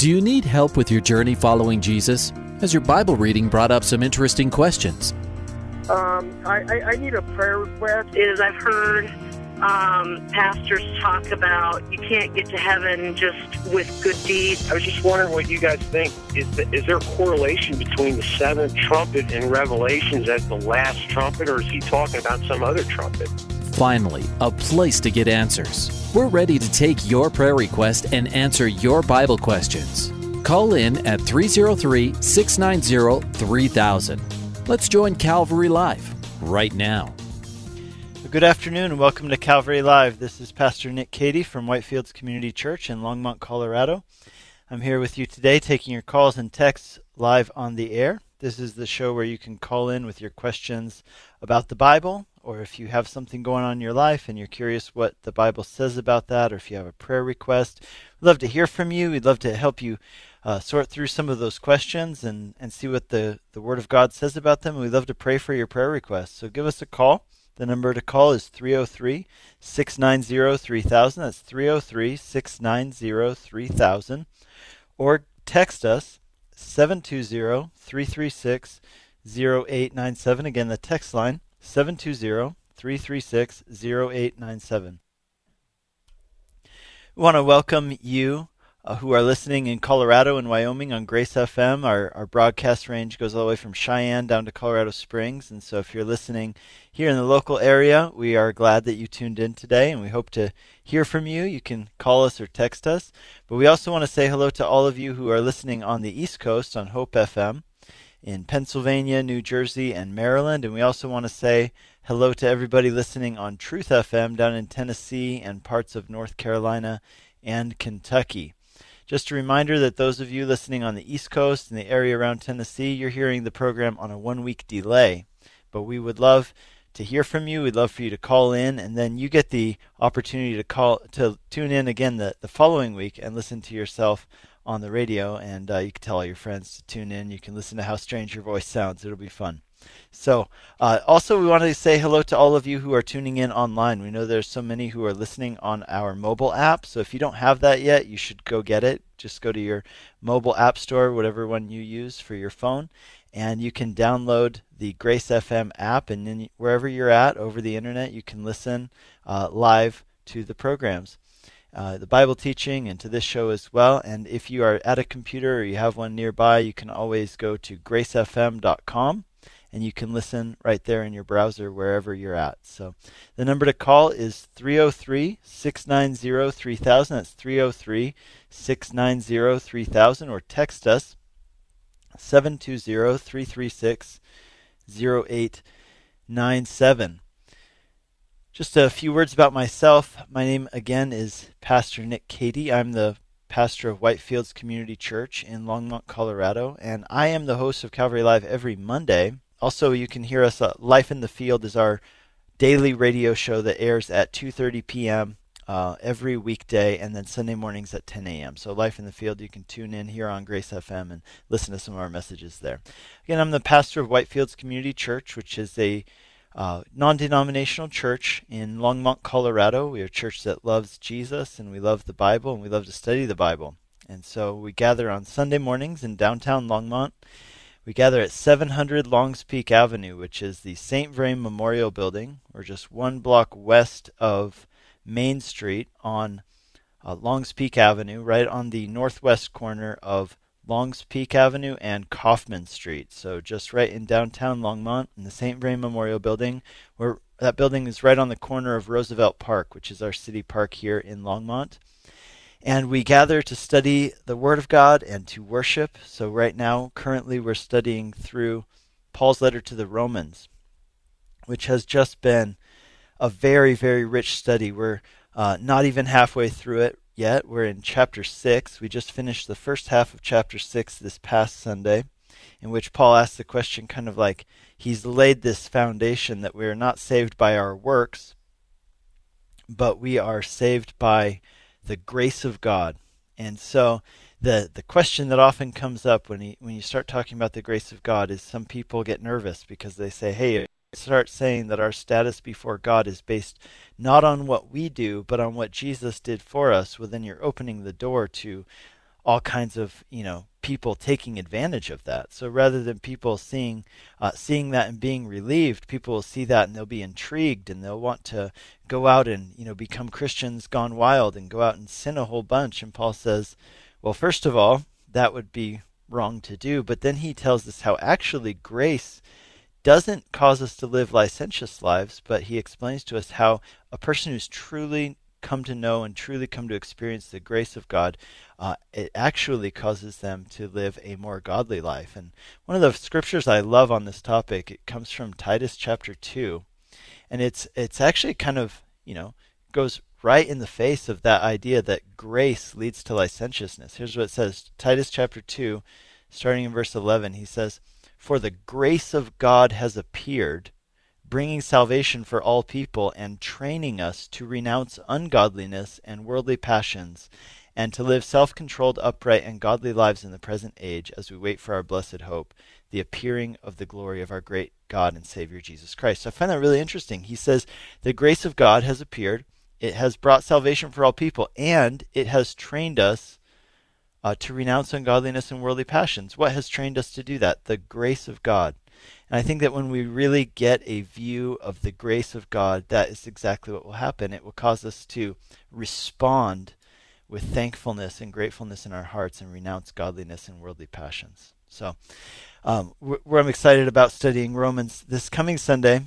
Do you need help with your journey following Jesus? Has your Bible reading brought up some interesting questions? Um, I, I, I need a prayer request. is I've heard um, pastors talk about you can't get to heaven just with good deeds. I was just wondering what you guys think. Is, the, is there a correlation between the seventh trumpet and Revelations as the last trumpet, or is he talking about some other trumpet? Finally, a place to get answers. We're ready to take your prayer request and answer your Bible questions. Call in at 303 690 3000. Let's join Calvary Live right now. Good afternoon and welcome to Calvary Live. This is Pastor Nick Cady from Whitefields Community Church in Longmont, Colorado. I'm here with you today taking your calls and texts live on the air. This is the show where you can call in with your questions about the Bible, or if you have something going on in your life and you're curious what the Bible says about that, or if you have a prayer request. We'd love to hear from you. We'd love to help you uh, sort through some of those questions and, and see what the, the Word of God says about them. We'd love to pray for your prayer requests. So give us a call. The number to call is 303 690 3000. That's 303 690 3000. Or text us 720 336 0897. Again, the text line 720 336 0897. We want to welcome you uh, who are listening in Colorado and Wyoming on Grace FM. Our, our broadcast range goes all the way from Cheyenne down to Colorado Springs. And so if you're listening here in the local area, we are glad that you tuned in today and we hope to hear from you. You can call us or text us. But we also want to say hello to all of you who are listening on the East Coast on Hope FM in Pennsylvania, New Jersey, and Maryland. And we also want to say hello to everybody listening on Truth FM down in Tennessee and parts of North Carolina and Kentucky. Just a reminder that those of you listening on the East Coast and the area around Tennessee, you're hearing the program on a one week delay. But we would love to hear from you. We'd love for you to call in, and then you get the opportunity to call to tune in again the, the following week and listen to yourself on the radio. And uh, you can tell all your friends to tune in. You can listen to how strange your voice sounds. It'll be fun. So, uh, also, we want to say hello to all of you who are tuning in online. We know there's so many who are listening on our mobile app. So, if you don't have that yet, you should go get it. Just go to your mobile app store, whatever one you use for your phone, and you can download the Grace FM app. And then, wherever you're at over the internet, you can listen uh, live to the programs. Uh, the Bible teaching and to this show as well. And if you are at a computer or you have one nearby, you can always go to gracefm.com and you can listen right there in your browser wherever you're at. So the number to call is 303 690 3000. That's 303 690 3000. Or text us 720 336 0897. Just a few words about myself. My name again is Pastor Nick Cady. I'm the pastor of Whitefields Community Church in Longmont, Colorado, and I am the host of Calvary Live every Monday also, you can hear us. Uh, Life in the Field is our daily radio show that airs at 2:30 p.m. Uh, every weekday, and then Sunday mornings at 10 a.m. So, Life in the Field, you can tune in here on Grace FM and listen to some of our messages there. Again, I'm the pastor of Whitefields Community Church, which is a uh, non denominational church in Longmont, Colorado. We are a church that loves Jesus and we love the Bible and we love to study the Bible. And so we gather on Sunday mornings in downtown Longmont. We gather at 700 Longs Peak Avenue, which is the St. Vrain Memorial Building. We're just one block west of Main Street on uh, Longs Peak Avenue, right on the northwest corner of Longs Peak Avenue and Coffman Street. So just right in downtown Longmont in the St. Vrain Memorial Building. Where that building is right on the corner of Roosevelt Park, which is our city park here in Longmont. And we gather to study the Word of God and to worship. So, right now, currently, we're studying through Paul's letter to the Romans, which has just been a very, very rich study. We're uh, not even halfway through it yet. We're in chapter 6. We just finished the first half of chapter 6 this past Sunday, in which Paul asks the question kind of like he's laid this foundation that we are not saved by our works, but we are saved by the grace of God. And so the the question that often comes up when he, when you start talking about the grace of God is some people get nervous because they say, "Hey, start saying that our status before God is based not on what we do, but on what Jesus did for us." Well, then you're opening the door to all kinds of you know people taking advantage of that. So rather than people seeing uh, seeing that and being relieved, people will see that and they'll be intrigued and they'll want to go out and you know become Christians gone wild and go out and sin a whole bunch. And Paul says, well, first of all, that would be wrong to do. But then he tells us how actually grace doesn't cause us to live licentious lives, but he explains to us how a person who's truly come to know and truly come to experience the grace of God, uh, it actually causes them to live a more godly life. And one of the scriptures I love on this topic, it comes from Titus chapter two, and it's it's actually kind of you know goes right in the face of that idea that grace leads to licentiousness. Here's what it says Titus chapter 2, starting in verse 11. He says, For the grace of God has appeared, bringing salvation for all people and training us to renounce ungodliness and worldly passions and to live self controlled, upright, and godly lives in the present age as we wait for our blessed hope, the appearing of the glory of our great God and Savior Jesus Christ. So I find that really interesting. He says, The grace of God has appeared it has brought salvation for all people, and it has trained us uh, to renounce ungodliness and worldly passions. What has trained us to do that? The grace of God. And I think that when we really get a view of the grace of God, that is exactly what will happen. It will cause us to respond with thankfulness and gratefulness in our hearts and renounce godliness and worldly passions. So, um, where I'm excited about studying Romans this coming Sunday,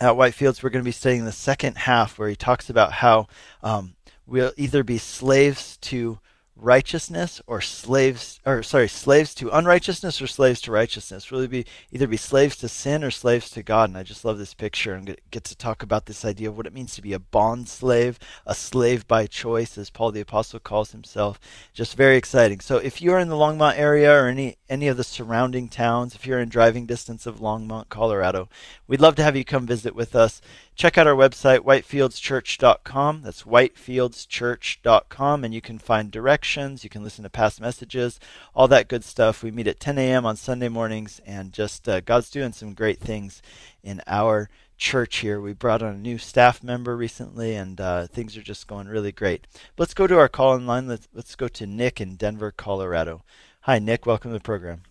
at Whitefields, we're going to be studying the second half where he talks about how um, we'll either be slaves to righteousness or slaves or sorry slaves to unrighteousness or slaves to righteousness? Really be either be slaves to sin or slaves to god. And i just love this picture and get to talk about this idea of what it means to be a bond slave a slave by choice as paul the apostle calls himself. Just very exciting. So if you're in the longmont area or any any of the surrounding towns if you're in driving distance of longmont colorado we'd love to have you come visit with us check out our website, whitefieldschurch.com. That's whitefieldschurch.com, and you can find directions. You can listen to past messages, all that good stuff. We meet at 10 a.m. on Sunday mornings, and just uh, God's doing some great things in our church here. We brought on a new staff member recently, and uh, things are just going really great. Let's go to our call in line. Let's, let's go to Nick in Denver, Colorado. Hi, Nick. Welcome to the program.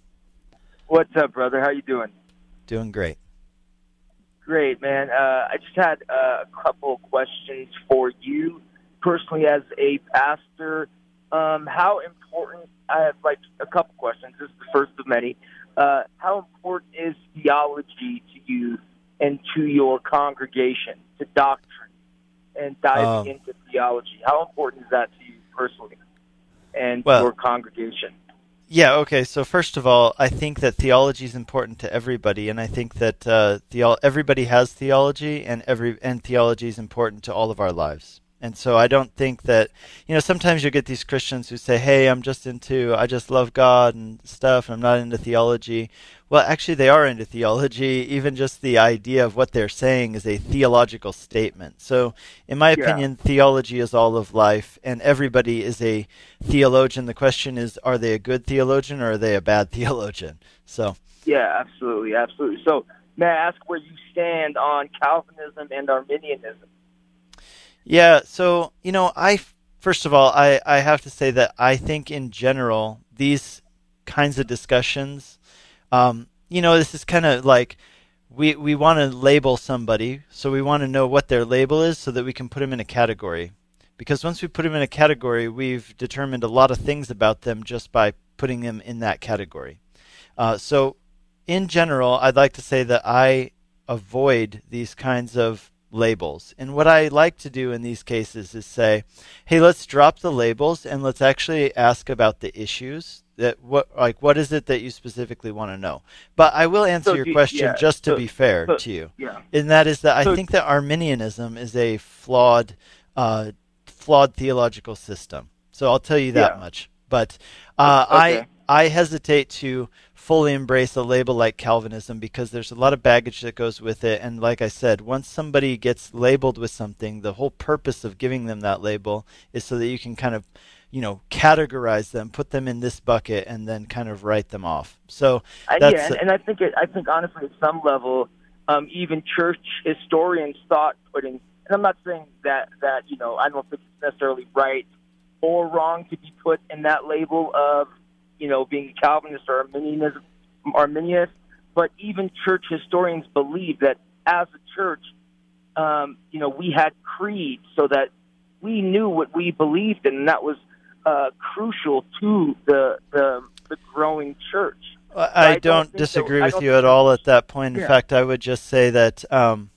What's up, brother? How you doing? Doing great. Great, man. Uh, I just had uh, a couple of questions for you personally as a pastor. Um, how important? I have like a couple questions. This is the first of many. Uh, how important is theology to you and to your congregation, to doctrine, and diving um, into theology? How important is that to you personally and well, your congregation? Yeah. Okay. So first of all, I think that theology is important to everybody, and I think that uh, the, everybody has theology, and every and theology is important to all of our lives. And so I don't think that, you know, sometimes you get these Christians who say, hey, I'm just into, I just love God and stuff, and I'm not into theology. Well, actually, they are into theology. Even just the idea of what they're saying is a theological statement. So, in my yeah. opinion, theology is all of life, and everybody is a theologian. The question is, are they a good theologian or are they a bad theologian? So, yeah, absolutely, absolutely. So, may I ask where you stand on Calvinism and Arminianism? Yeah, so you know, I first of all, I I have to say that I think in general these kinds of discussions, um, you know, this is kind of like we we want to label somebody, so we want to know what their label is, so that we can put them in a category. Because once we put them in a category, we've determined a lot of things about them just by putting them in that category. Uh, so, in general, I'd like to say that I avoid these kinds of labels. And what I like to do in these cases is say, hey, let's drop the labels and let's actually ask about the issues that what like what is it that you specifically want to know. But I will answer so your question yeah, just to so, be fair so, to you. Yeah. And that is that I think that Arminianism is a flawed uh, flawed theological system. So I'll tell you that yeah. much. But uh, okay. I I hesitate to fully embrace a label like Calvinism because there's a lot of baggage that goes with it. And like I said, once somebody gets labeled with something, the whole purpose of giving them that label is so that you can kind of, you know, categorize them, put them in this bucket, and then kind of write them off. So that's yeah, and, and I think it, I think honestly, at some level, um, even church historians thought putting. And I'm not saying that that you know I don't think it's necessarily right or wrong to be put in that label of, you know, being a Calvinist or Arminianism, Arminianist. But even church historians believe that as a church, um, you know, we had creed so that we knew what we believed in, and that was uh, crucial to the, the the growing church. I, I don't, don't disagree so. with don't you at all at that point. In Yeah. fact, I would just say that um, that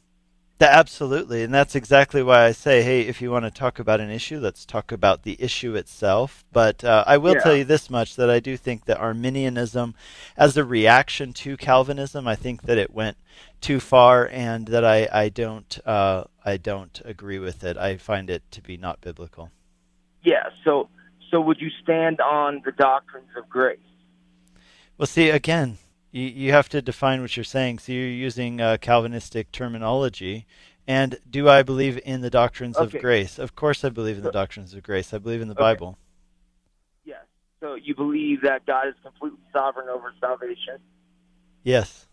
absolutely, and that's exactly why I say, hey, if you want to talk about an issue, let's talk about the issue itself. But uh, I will Yeah. tell you this much: that I do think that Arminianism, as a reaction to Calvinism, I think that it went too far, and that I I don't uh, I don't agree with it. I find it to be not biblical. Yeah. So so would you stand on the doctrines of grace? Well, see, again, you, you have to define what you're saying. So you're using uh, Calvinistic terminology. And do I believe in the doctrines Okay. of grace? Of course, I believe in the doctrines of grace. I believe in the Okay. Bible. Yes. So you believe that God is completely sovereign over salvation? Yes.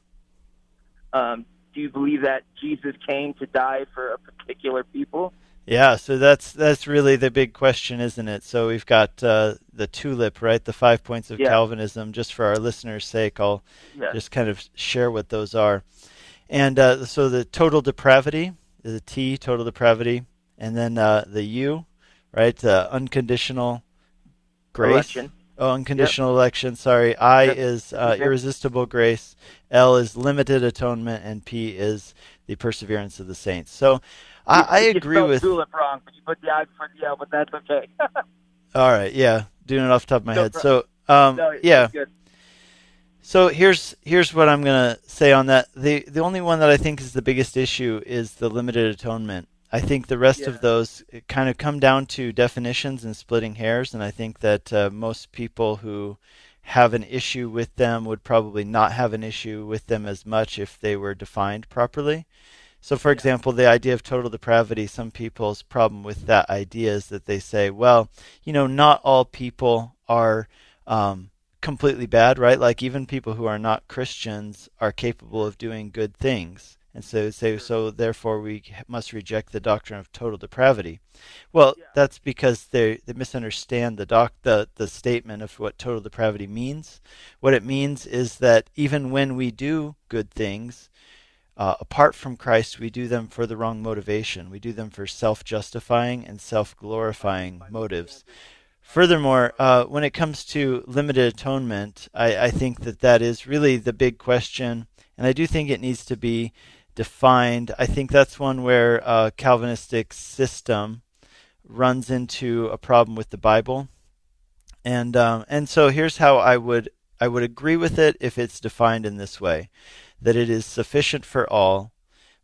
Um, do you believe that Jesus came to die for a particular people? Yeah. So that's that's really the big question, isn't it? So we've got uh, the tulip, right? The five points of Yeah. Calvinism. Just for our listeners' sake, I'll Yes. just kind of share what those are. And uh, so the total depravity, the T, total depravity, and then uh, the U, right? Unconditional grace. Election. Oh, unconditional election. Sorry. I Yep. is uh, Mhm. irresistible grace. L is limited atonement, and P is the perseverance of the saints. So I, I agree with. tulip wrong, but you put the I before the L, but that's okay. All right. Yeah. Doing it off the top of my No head. pro- So um, no, yeah. So here's here's what I'm gonna say on that. The the only one that I think is the biggest issue is the limited atonement. I think the rest Yeah. of those kind of come down to definitions and splitting hairs, and I think that uh, most people who have an issue with them would probably not have an issue with them as much if they were defined properly. So, for example, the idea of total depravity, some people's problem with that idea is that they say, well, you know, not all people are um, completely bad, right? Like even people who are not Christians are capable of doing good things. And so say so therefore we must reject the doctrine of total depravity. Well, Yeah. that's because they they misunderstand the doc the, the statement of what total depravity means. What it means is that even when we do good things, uh, apart from Christ, we do them for the wrong motivation. We do them for self justifying and self glorifying motives. Furthermore, uh, when it comes to limited atonement, I, I think that that is really the big question, and I do think it needs to be defined. I think that's one where uh, Calvinistic system runs into a problem with the Bible, and um, and so here's how I would I would agree with it if it's defined in this way, that it is sufficient for all,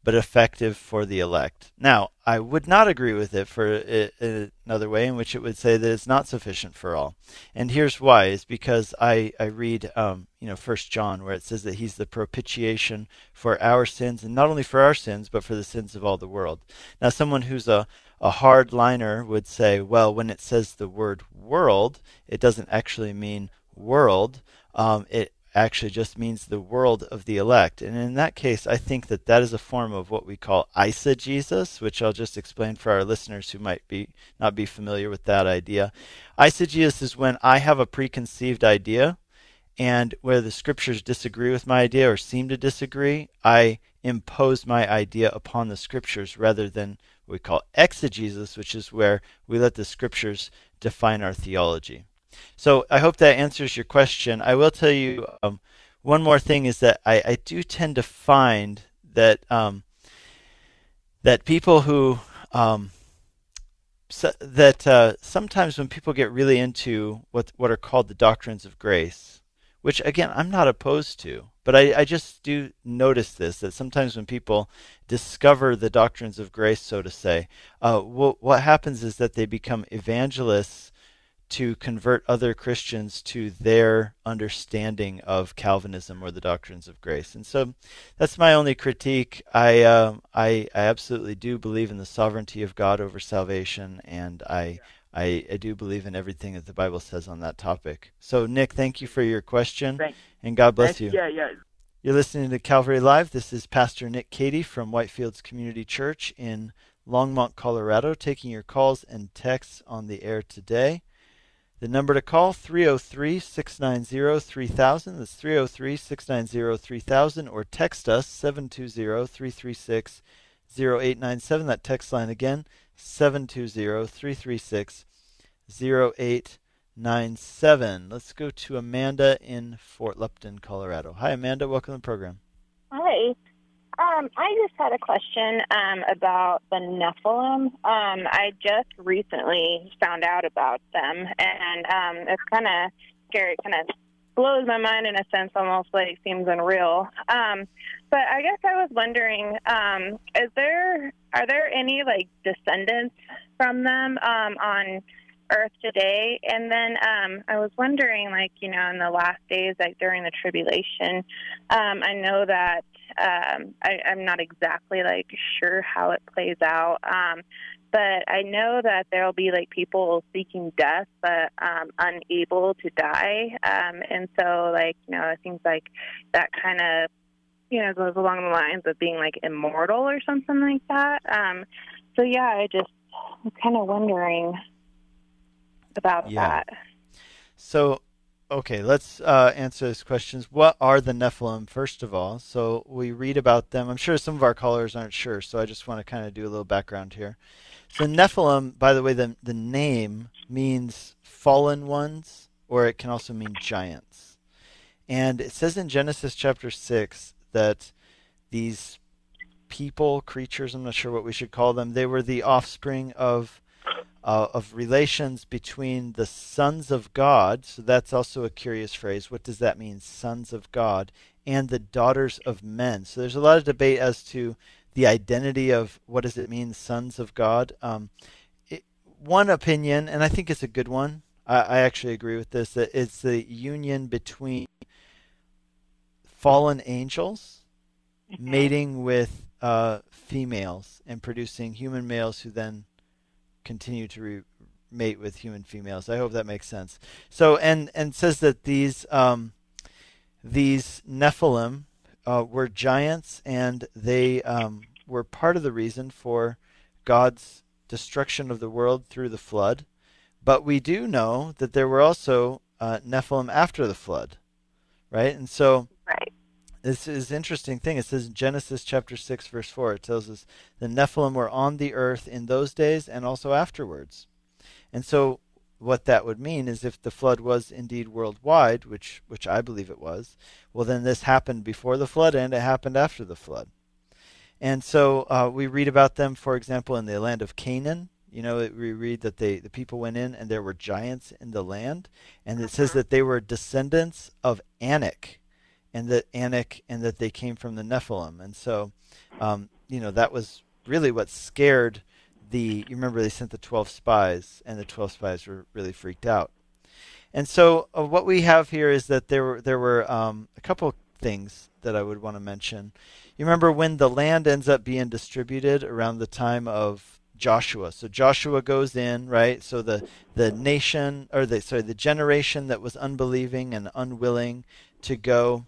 but effective for the elect. Now, I would not agree with it for i- i- another way in which it would say that it's not sufficient for all. And here's why: is because I I read um, you know First John where it says that he's the propitiation for our sins, and not only for our sins, but for the sins of all the world. Now, someone who's a a hard liner would say, well, when it says the word world, it doesn't actually mean world. Um, it actually just means the world of the elect. And in that case, I think that that is a form of what we call eisegesis, which I'll just explain for our listeners who might be not be familiar with that idea. Eisegesis is when I have a preconceived idea, and where the scriptures disagree with my idea or seem to disagree, I impose my idea upon the scriptures rather than what we call exegesis, which is where we let the scriptures define our theology. So I hope that answers your question. I will tell you um, one more thing is that I, I do tend to find that um, that people who um, so, that uh, sometimes when people get really into what what are called the doctrines of grace, which again I'm not opposed to, but I, I just do notice this that sometimes when people discover the doctrines of grace, so to say, uh, what what happens is that they become evangelists to convert other Christians to their understanding of Calvinism or the doctrines of grace. And so that's my only critique. I, um I, I absolutely do believe in the sovereignty of God over salvation, and I, I, I do believe in everything that the Bible says on that topic. So, Nick, thank you for your question, Thank- and God bless Thank- you. Yeah, yeah. You're listening to Calvary Live. This is Pastor Nick Cady from Whitefields Community Church in Longmont, Colorado, taking your calls and texts on the air today. The number to call 303 690 3000. That's 303 690 3000 or text us 720 336 0897. That text line again 720 336 0897. Let's go to Amanda in Fort Lupton, Colorado. Hi, Amanda. Welcome to the program. Hi. Um, I just had a question um, about the Nephilim. Um, I just recently found out about them, and um, it's kind of scary. Kind of blows my mind in a sense, almost like seems unreal. Um, but I guess I was wondering, um, is there are there any like descendants from them um, on Earth today? And then um, I was wondering, like you know, in the last days, like during the tribulation, um, I know that um, I, I'm not exactly like sure how it plays out. Um, but I know that there'll be like people seeking death but um, unable to die, um, and so like you know it seems like that kind of you know goes along the lines of being like immortal or something like that. Um, so yeah, I just I'm kind of wondering about Yeah. that. So, okay, let's uh, answer these questions. What are the Nephilim, first of all? So, we read about them. I'm sure some of our callers aren't sure, so I just want to kind of do a little background here. So, Nephilim, by the way, the, the name means fallen ones, or it can also mean giants. And it says in Genesis chapter 6 that these people, creatures, I'm not sure what we should call them, they were the offspring of uh, of relations between the sons of God. So that's also a curious phrase. What does that mean, sons of God, and the daughters of men? So there's a lot of debate as to the identity of what does it mean, sons of God. Um, it, one opinion, and I think it's a good one. I, I actually agree with this. That it's the union between fallen angels mating with uh, females and producing human males who then continue to re- mate with human females. I hope that makes sense. So and and says that these um, these Nephilim uh, were giants and they um, were part of the reason for God's destruction of the world through the flood. But we do know that there were also uh, Nephilim after the flood, right? And so. This is an interesting thing. It says in Genesis chapter 6, verse 4, it tells us the Nephilim were on the earth in those days and also afterwards. And so what that would mean is if the flood was indeed worldwide, which which I believe it was, well then this happened before the flood and it happened after the flood. And so uh, we read about them, for example, in the land of Canaan. You know, we read that they the people went in and there were giants in the land, and it says that they were descendants of Anak, and that Anak and that they came from the Nephilim. And so, um, you know, that was really what scared the. You remember they sent the twelve spies, and the twelve spies were really freaked out. And so, uh, what we have here is that there were there were um, a couple things that I would want to mention. You remember when the land ends up being distributed around the time of Joshua. So Joshua goes in, right? So the the nation or the sorry, the generation that was unbelieving and unwilling to go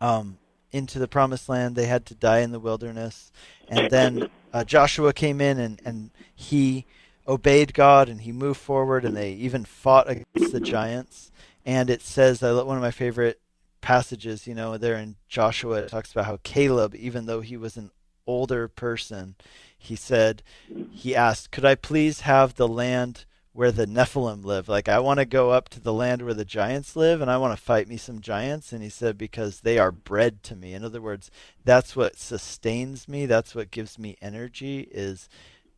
um, into the promised land, they had to die in the wilderness. And then uh, Joshua came in and, and he obeyed God and he moved forward and they even fought against the giants. And it says, I one of my favorite passages, you know, there in Joshua, it talks about how Caleb, even though he was an older person, he said, he asked, Could I please have the land where the Nephilim live? Like, I want to go up to the land where the giants live and I want to fight me some giants. And he said, Because they are bread to me. In other words, that's what sustains me, that's what gives me energy, is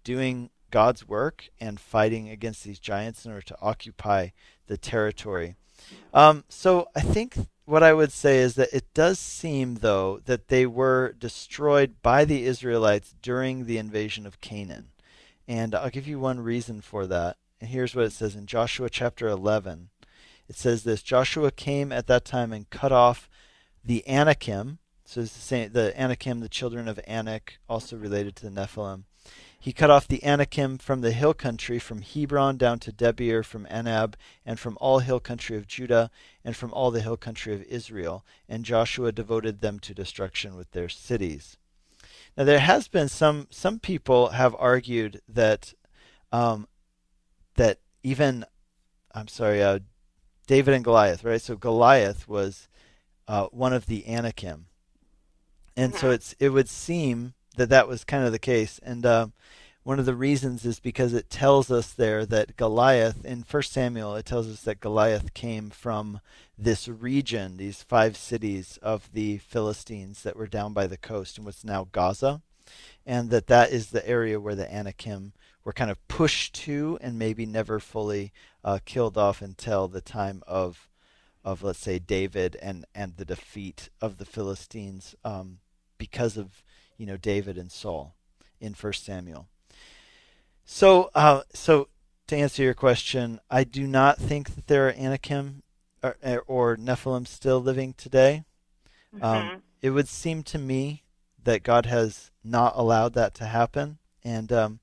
doing God's work and fighting against these giants in order to occupy the territory. Um, so I think what I would say is that it does seem, though, that they were destroyed by the Israelites during the invasion of Canaan. And I'll give you one reason for that. And here's what it says in Joshua chapter 11. It says this Joshua came at that time and cut off the Anakim. So it's the same, the Anakim, the children of Anak, also related to the Nephilim. He cut off the Anakim from the hill country, from Hebron down to Debir, from Anab, and from all hill country of Judah, and from all the hill country of Israel. And Joshua devoted them to destruction with their cities. Now there has been some some people have argued that um, that even I'm sorry, uh, David and Goliath, right? So Goliath was uh, one of the Anakim, and so it's it would seem that that was kind of the case. And uh, one of the reasons is because it tells us there that Goliath in First Samuel it tells us that Goliath came from this region, these five cities of the Philistines that were down by the coast and what's now Gaza, and that that is the area where the Anakim were kind of pushed to and maybe never fully uh, killed off until the time of of let's say David and and the defeat of the Philistines um, because of you know David and Saul in First Samuel. So uh, so to answer your question, I do not think that there are Anakim or, or Nephilim still living today. Mm-hmm. Um, it would seem to me that God has not allowed that to happen. And um,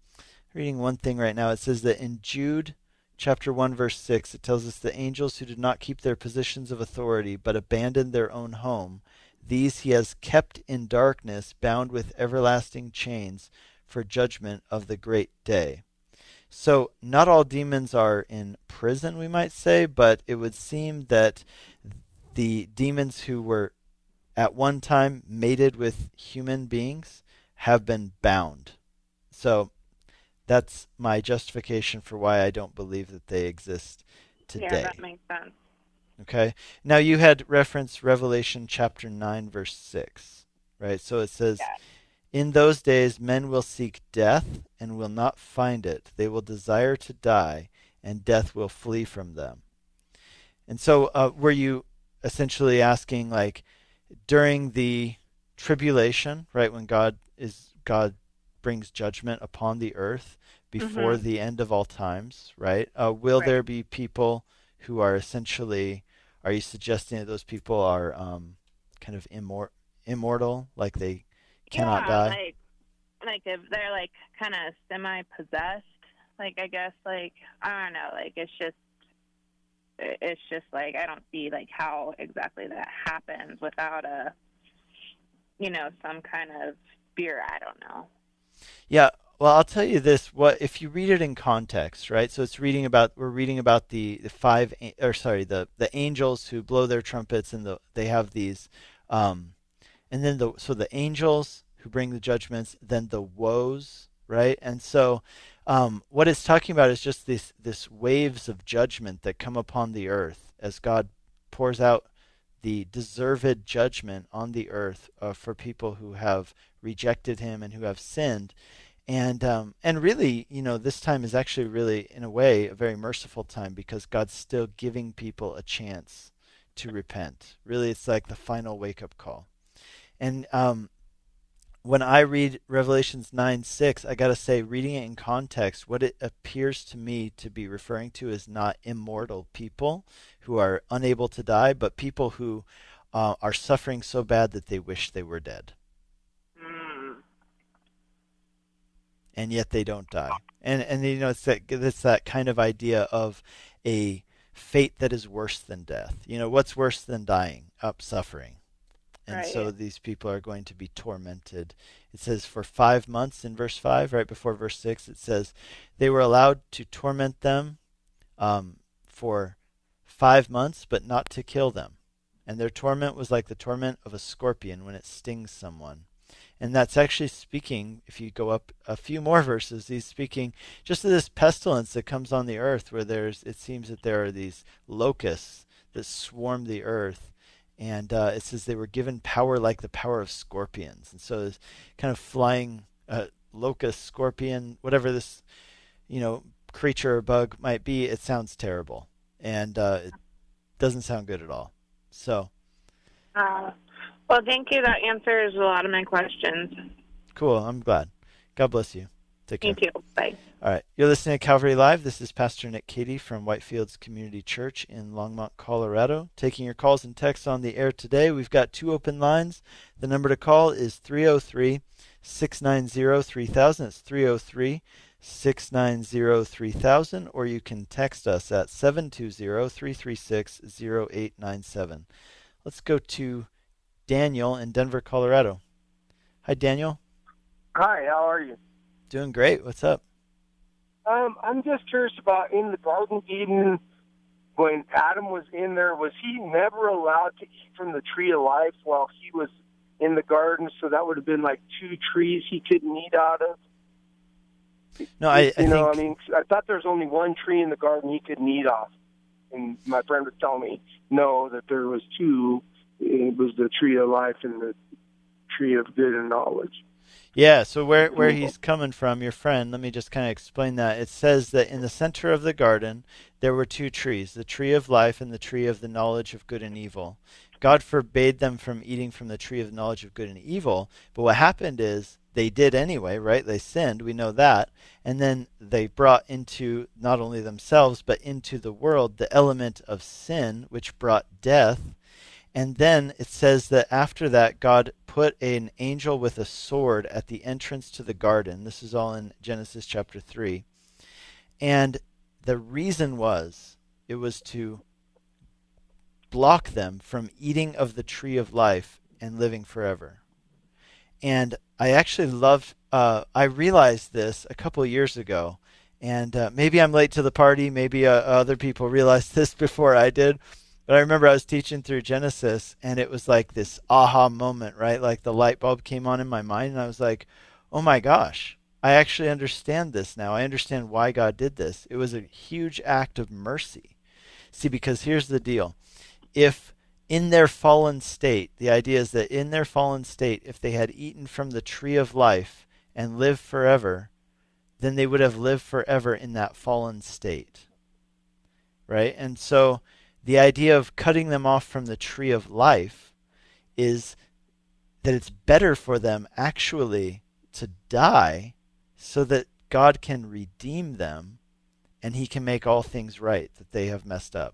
reading one thing right now, it says that in Jude chapter 1 verse 6 it tells us the angels who did not keep their positions of authority but abandoned their own home these he has kept in darkness bound with everlasting chains for judgment of the great day. So not all demons are in prison we might say but it would seem that the demons who were at one time mated with human beings have been bound. So that's my justification for why I don't believe that they exist today. Yeah, that makes sense. Okay. Now you had referenced Revelation chapter 9 verse 6, right? So it says Yeah. in those days men will seek death and will not find it. They will desire to die and death will flee from them. And so uh, were you essentially asking like during the tribulation, right, when God is God brings judgment upon the earth before Mhm. the end of all times, right? Uh, will Right. there be people who are essentially? Are you suggesting that those people are um, kind of immor- immortal, like they cannot yeah, die? Like, like if they're like kind of semi-possessed, like I guess, like I don't know, like it's just, it's just like I don't see like how exactly that happens without a, you know, some kind of spirit. I don't know. Yeah, well, I'll tell you this: what if you read it in context, right? So it's reading about we're reading about the, the five or sorry the the angels who blow their trumpets and the they have these, um, and then the so the angels who bring the judgments, then the woes, right? And so, um, what it's talking about is just this this waves of judgment that come upon the earth as God pours out the deserved judgment on the earth uh, for people who have rejected Him and who have sinned and um, and really, you know, this time is actually really, in a way, a very merciful time because God's still giving people a chance to repent. Really, it's like the final wake up call. And um, when I read Revelations nine six, I gotta say, reading it in context, what it appears to me to be referring to is not immortal people who are unable to die, but people who uh, are suffering so bad that they wish they were dead. Mm. and yet they don't die. And and you know it's that it's that kind of idea of a fate that is worse than death. You know what's worse than dying? Up suffering. And so these people are going to be tormented. It says for five months in verse five, right before verse six, it says they were allowed to torment them um, for five months, but not to kill them. And their torment was like the torment of a scorpion when it stings someone. And that's actually speaking, if you go up a few more verses, he's speaking just of this pestilence that comes on the earth where there's it seems that there are these locusts that swarm the earth. And uh, it says they were given power like the power of scorpions. And so this kind of flying uh, locust, scorpion, whatever this, you know, creature or bug might be, it sounds terrible. And uh, it doesn't sound good at all. So, Uh, well, thank you. That answers a lot of my questions. cool. I'm glad. God bless you. Take care. Thank you. Bye. All right. You're listening to Calvary Live. This is Pastor Nick Cady from Whitefields Community Church in Longmont, Colorado. Taking your calls and texts on the air today. We've got two open lines. The number to call is 303 690 3000. It's 303 690 3000. Or you can text us at 720 336 0897. Let's go to Daniel in Denver, Colorado. Hi, Daniel. Hi, how are you? Doing great. What's up? Um, I'm just curious about in the Garden of Eden, when Adam was in there, was he never allowed to eat from the tree of life while he was in the garden? So that would have been like two trees he couldn't eat out of. No, I, I you know, think I mean, I thought there was only one tree in the garden he couldn't eat off, and my friend would tell me no, that there was two. It was the tree of life and the tree of good and knowledge. Yeah, so where where he's coming from, your friend, let me just kind of explain that. It says that in the center of the garden there were two trees, the tree of life and the tree of the knowledge of good and evil. God forbade them from eating from the tree of the knowledge of good and evil, but what happened is they did anyway, right? They sinned, we know that. And then they brought into not only themselves but into the world the element of sin which brought death. And then it says that after that, God put an angel with a sword at the entrance to the garden. This is all in Genesis chapter 3. And the reason was it was to block them from eating of the tree of life and living forever. And I actually loved, uh, I realized this a couple years ago. And uh, maybe I'm late to the party. Maybe uh, other people realized this before I did. But I remember I was teaching through Genesis, and it was like this aha moment, right? Like the light bulb came on in my mind, and I was like, oh my gosh, I actually understand this now. I understand why God did this. It was a huge act of mercy. See, because here's the deal if in their fallen state, the idea is that in their fallen state, if they had eaten from the tree of life and lived forever, then they would have lived forever in that fallen state. Right? And so the idea of cutting them off from the tree of life is that it's better for them actually to die so that God can redeem them and he can make all things right that they have messed up,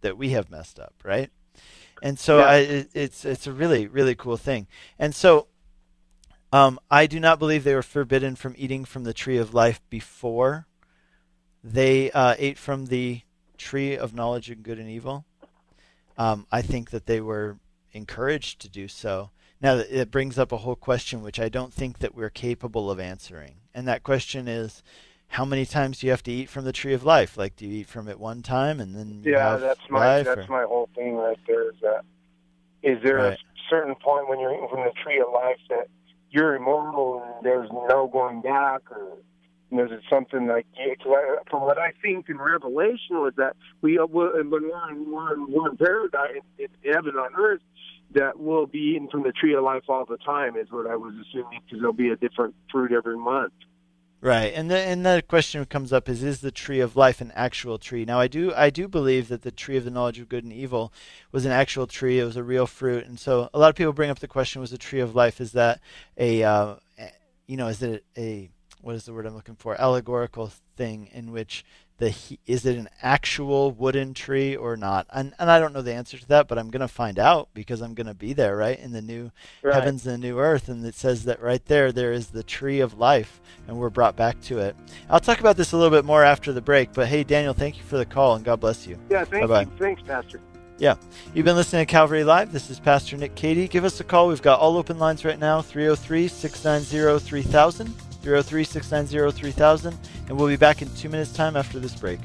that we have messed up, right? And so Yeah. I, it, it's it's a really really cool thing. And so um, I do not believe they were forbidden from eating from the tree of life before they uh, ate from the tree of knowledge of good and evil. Um, I think that they were encouraged to do so. Now it brings up a whole question which I don't think that we're capable of answering, and that question is, how many times do you have to eat from the tree of life? Like, do you eat from it one time and then you Yeah, that's my that's or- my whole thing right there. Is that is there Right. a certain point when you're eating from the tree of life that you're immortal and there's no going back, or know, is it something like? from what I think in Revelation was that we uh, we're in, we're in, we're in paradise in heaven on earth. That we'll be eating from the tree of life all the time is what I was assuming because there'll be a different fruit every month. Right, and the and the question comes up is is the tree of life an actual tree? Now I do I do believe that the tree of the knowledge of good and evil was an actual tree. It was a real fruit, and so a lot of people bring up the question: Was the tree of life is that a uh, a- you know is it a what is the word I'm looking for allegorical thing in which the is it an actual wooden tree or not? And and I don't know the answer to that, but I'm gonna find out because I'm gonna be there, right, in the new Right. heavens and the new earth and it says that right there there is the tree of life and we're brought back to it i'll talk about this a little bit more after the break but hey daniel thank you for the call and god bless you Yeah, thank Bye-bye. you. Thanks, Pastor. Yeah. You've been listening to calvary live this is pastor nick cady give us a call we've got all open lines right now oh 303-690-3000 303-690-3000 and we'll be back in two minutes time after this break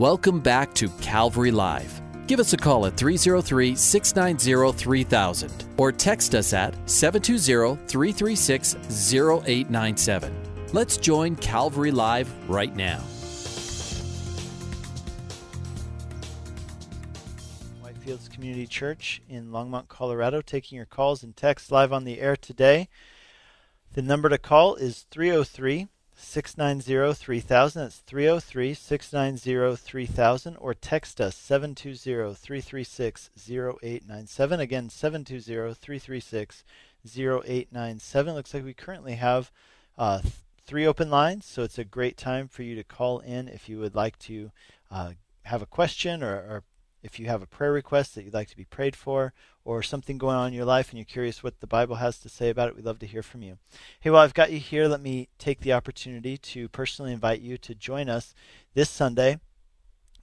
Welcome back to Calvary Live. Give us a call at 303 690 3000 or text us at 720 336 0897. Let's join Calvary Live right now. Church in Longmont, Colorado, taking your calls and texts live on the air today. The number to call is 303 690 3000. That's 303 690 3000. Or text us 720 336 0897. Again, 720 336 0897. Looks like we currently have uh, three open lines, so it's a great time for you to call in if you would like to uh, have a question or, or If you have a prayer request that you'd like to be prayed for, or something going on in your life and you're curious what the Bible has to say about it, we'd love to hear from you. Hey, while I've got you here, let me take the opportunity to personally invite you to join us this Sunday,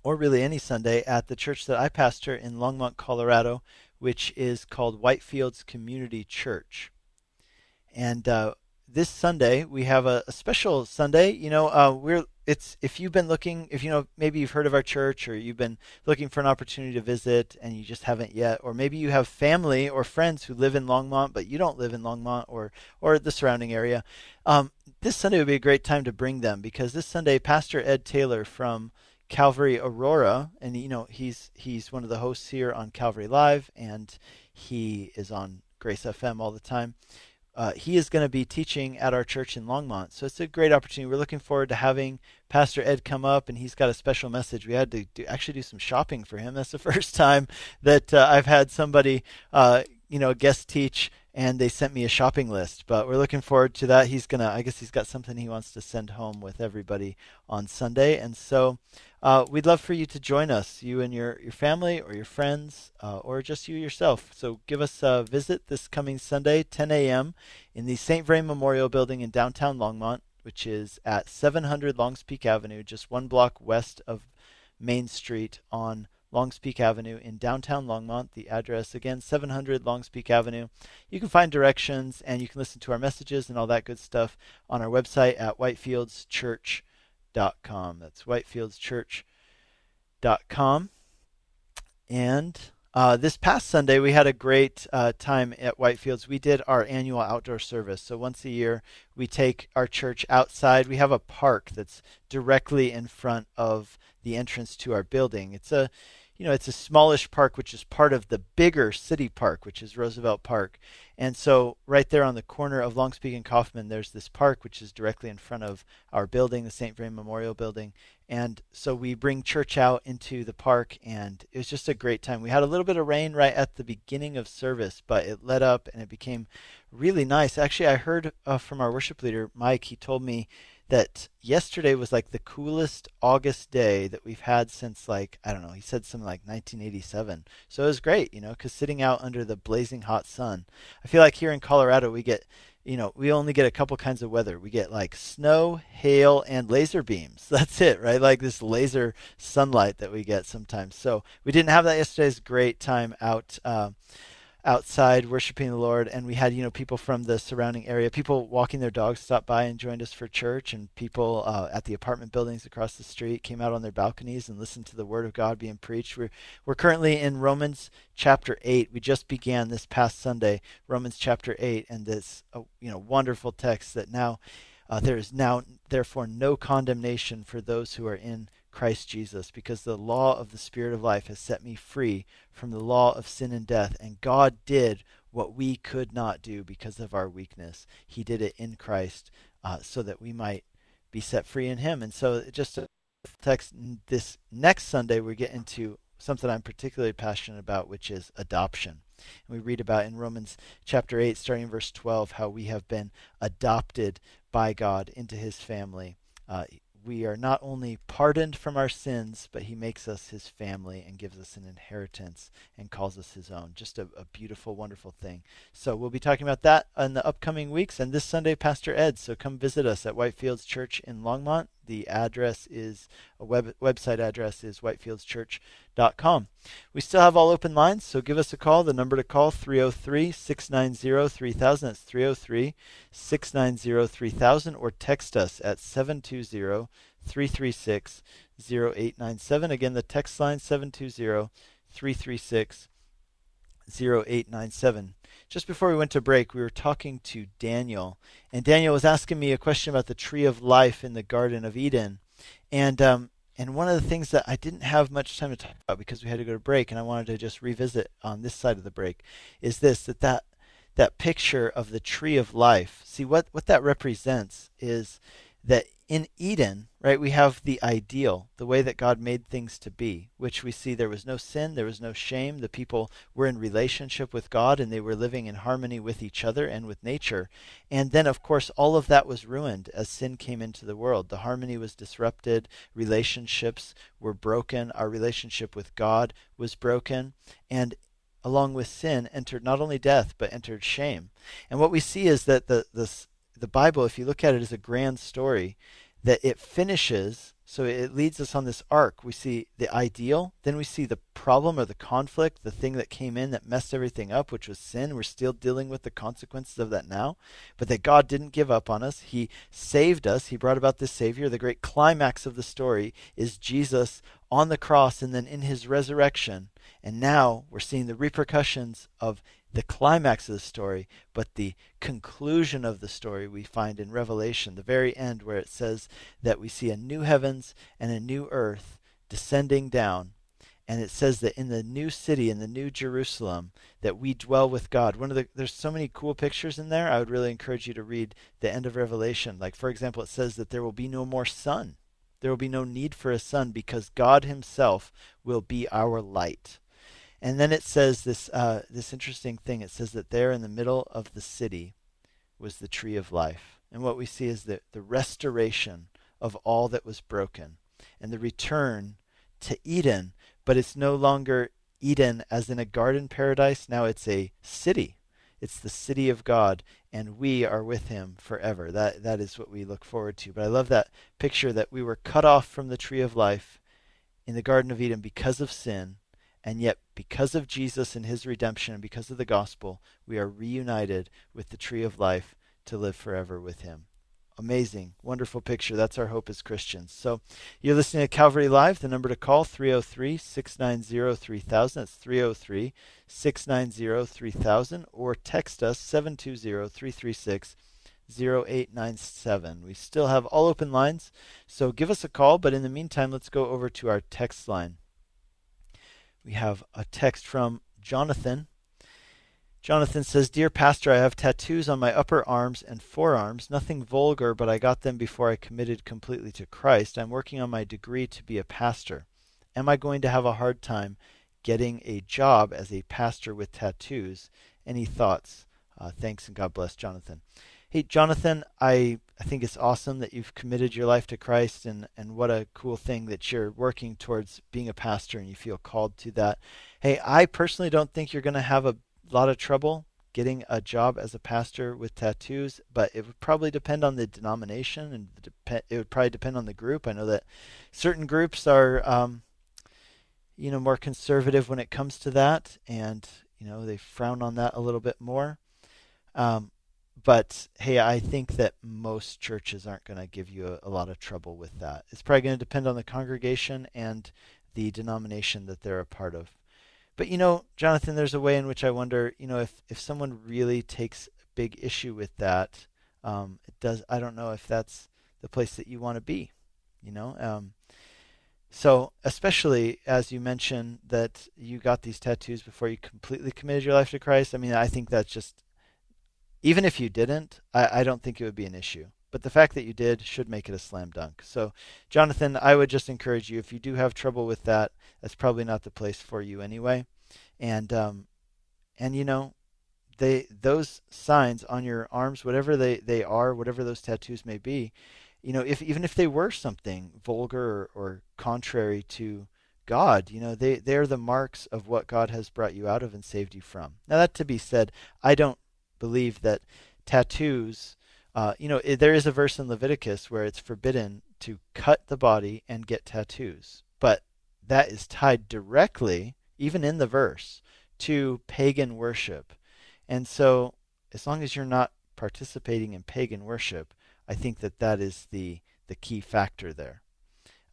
or really any Sunday, at the church that I pastor in Longmont, Colorado, which is called Whitefields Community Church. And uh, this Sunday we have a, a special Sunday. You know, uh, we're it's if you've been looking, if you know maybe you've heard of our church or you've been looking for an opportunity to visit and you just haven't yet, or maybe you have family or friends who live in Longmont but you don't live in Longmont or or the surrounding area. Um, this Sunday would be a great time to bring them because this Sunday Pastor Ed Taylor from Calvary Aurora, and you know he's he's one of the hosts here on Calvary Live, and he is on Grace FM all the time uh, he is going to be teaching at our church in Longmont. So it's a great opportunity. We're looking forward to having Pastor Ed come up, and he's got a special message. We had to do, actually do some shopping for him. That's the first time that uh, I've had somebody, uh, you know, guest teach and they sent me a shopping list. But we're looking forward to that. He's gonna, I guess he's got something he wants to send home with everybody on Sunday, and so uh, we'd love for you to join us, you and your your family or your friends, uh, or just you yourself. So give us a visit this coming Sunday, 10 a.m. in the St. Vrain Memorial Building in downtown Longmont, which is at 700 Longs Peak Avenue, just one block west of Main Street on Longs Peak Avenue in downtown Longmont. The address again 700 Longs Peak Avenue. You can find directions and you can listen to our messages and all that good stuff on our website at whitefieldschurch.com. That's whitefieldschurch.com. And uh, this past Sunday, we had a great uh, time at Whitefields. We did our annual outdoor service. So once a year, we take our church outside. We have a park that's directly in front of the entrance to our building. It's a you know, it's a smallish park, which is part of the bigger city park, which is Roosevelt Park. And so, right there on the corner of Longs Peak and Coffman, there's this park, which is directly in front of our building, the St. Vrain Memorial Building. And so, we bring church out into the park, and it was just a great time. We had a little bit of rain right at the beginning of service, but it let up and it became really nice. Actually, I heard uh, from our worship leader, Mike, he told me that yesterday was like the coolest August day that we've had since like I don't know. He said something like 1987. So it was great, you know, because sitting out under the blazing hot sun. I feel like here in Colorado we get, you know, we only get a couple kinds of weather. We get like snow, hail, and laser beams. That's it, right? Like this laser sunlight that we get sometimes. So we didn't have that yesterday. It's a great time out. Uh, outside worshiping the Lord, and we had you know people from the surrounding area, people walking their dogs stopped by and joined us for church, and people uh, at the apartment buildings across the street came out on their balconies and listened to the Word of God being preached. We're we're currently in Romans chapter eight. We just began this past Sunday Romans chapter eight, and this uh, you know wonderful text that now uh, there is now therefore no condemnation for those who are in Christ Jesus, because the law of the Spirit of life has set me free from the law of sin and death. And God did what we could not do because of our weakness. He did it in Christ uh, so that we might be set free in Him. And so, just a text this next Sunday, we get into something I'm particularly passionate about, which is adoption. And we read about in Romans chapter 8, starting in verse 12, how we have been adopted by God into His family. Uh, we are not only pardoned from our sins, but he makes us his family and gives us an inheritance and calls us his own. Just a, a, beautiful, wonderful thing. So we'll be talking about that in the upcoming weeks. And this Sunday, Pastor Ed. So come visit us at Whitefields Church in Longmont. The address is a web, website address is whitefieldschurch.com. We still have all open lines, so give us a call. The number to call 303-690-3000. That's 303-690-3000 or text us at 720-336-0897. Again, the text line 720-336-0897 just before we went to break, we were talking to Daniel, and Daniel was asking me a question about the tree of life in the Garden of Eden, and um, and one of the things that I didn't have much time to talk about because we had to go to break, and I wanted to just revisit on this side of the break, is this that that that picture of the tree of life. See what what that represents is that in Eden, right, we have the ideal, the way that God made things to be, which we see there was no sin, there was no shame. The people were in relationship with God and they were living in harmony with each other and with nature. And then, of course, all of that was ruined as sin came into the world. The harmony was disrupted, relationships were broken, our relationship with God was broken. And along with sin entered not only death, but entered shame. And what we see is that the, the the Bible, if you look at it as a grand story, that it finishes, so it leads us on this arc. We see the ideal, then we see the problem or the conflict, the thing that came in that messed everything up, which was sin. We're still dealing with the consequences of that now, but that God didn't give up on us. He saved us, He brought about this Savior. The great climax of the story is Jesus on the cross and then in His resurrection. And now we're seeing the repercussions of the climax of the story, but the conclusion of the story we find in Revelation, the very end, where it says that we see a new heavens and a new earth descending down. And it says that in the new city, in the new Jerusalem, that we dwell with God. One of the there's so many cool pictures in there. I would really encourage you to read the end of Revelation. Like for example, it says that there will be no more sun. There will be no need for a sun because God Himself will be our light. And then it says this uh, this interesting thing. It says that there in the middle of the city was the tree of life. And what we see is that the restoration of all that was broken and the return to Eden, but it's no longer Eden as in a garden paradise. Now it's a city. It's the city of God, and we are with him forever. That that is what we look forward to. But I love that picture that we were cut off from the tree of life in the Garden of Eden because of sin, and yet, because of Jesus and his redemption and because of the gospel, we are reunited with the tree of life to live forever with him. Amazing, wonderful picture. That's our hope as Christians. So, you're listening to Calvary Live. The number to call 303-690-3000. That's 303-690-3000 or text us 720-336-0897. We still have all open lines, so give us a call, but in the meantime, let's go over to our text line. We have a text from Jonathan. Jonathan says, Dear Pastor, I have tattoos on my upper arms and forearms. Nothing vulgar, but I got them before I committed completely to Christ. I'm working on my degree to be a pastor. Am I going to have a hard time getting a job as a pastor with tattoos? Any thoughts? Uh, thanks and God bless, Jonathan. Hey, Jonathan, I, I think it's awesome that you've committed your life to Christ, and, and what a cool thing that you're working towards being a pastor and you feel called to that. Hey, I personally don't think you're going to have a lot of trouble getting a job as a pastor with tattoos, but it would probably depend on the denomination and it would probably depend on the group. I know that certain groups are, um, you know, more conservative when it comes to that, and you know they frown on that a little bit more. Um, but hey, I think that most churches aren't going to give you a, a, lot of trouble with that. It's probably going to depend on the congregation and the denomination that they're a part of. But you know, Jonathan, there's a way in which I wonder, you know, if if someone really takes a big issue with that, um, it does. I don't know if that's the place that you want to be. You know, um, so especially as you mentioned that you got these tattoos before you completely committed your life to Christ. I mean, I think that's just even if you didn't, I, I don't think it would be an issue. But the fact that you did should make it a slam dunk. So, Jonathan, I would just encourage you if you do have trouble with that, that's probably not the place for you anyway. And um, and you know, they those signs on your arms, whatever they, they are, whatever those tattoos may be, you know, if even if they were something vulgar or, or contrary to God, you know, they they're the marks of what God has brought you out of and saved you from. Now that to be said, I don't believe that tattoos, uh, you know, there is a verse in Leviticus where it's forbidden to cut the body and get tattoos, but that is tied directly, even in the verse, to pagan worship. And so, as long as you're not participating in pagan worship, I think that that is the the key factor there.